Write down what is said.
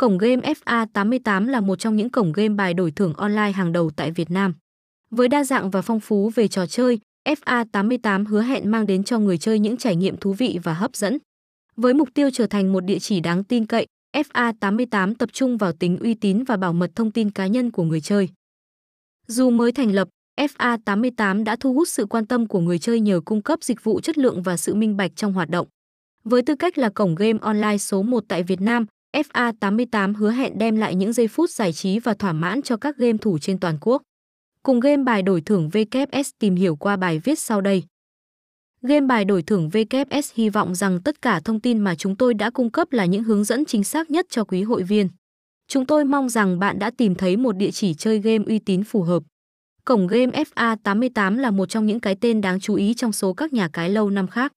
Cổng game FA88 là một trong những cổng game bài đổi thưởng online hàng đầu tại Việt Nam. Với đa dạng và phong phú về trò chơi, FA88 hứa hẹn mang đến cho người chơi những trải nghiệm thú vị và hấp dẫn. Với mục tiêu trở thành một địa chỉ đáng tin cậy, FA88 tập trung vào tính uy tín và bảo mật thông tin cá nhân của người chơi. Dù mới thành lập, FA88 đã thu hút sự quan tâm của người chơi nhờ cung cấp dịch vụ chất lượng và sự minh bạch trong hoạt động. Với tư cách là cổng game online số 1 tại Việt Nam, FA88 hứa hẹn đem lại những giây phút giải trí và thỏa mãn cho các game thủ trên toàn quốc. Cùng game bài đổi thưởng VKS tìm hiểu qua bài viết sau đây. Game bài đổi thưởng VKS hy vọng rằng tất cả thông tin mà chúng tôi đã cung cấp là những hướng dẫn chính xác nhất cho quý hội viên. Chúng tôi mong rằng bạn đã tìm thấy một địa chỉ chơi game uy tín phù hợp. Cổng game FA88 là một trong những cái tên đáng chú ý trong số các nhà cái lâu năm khác.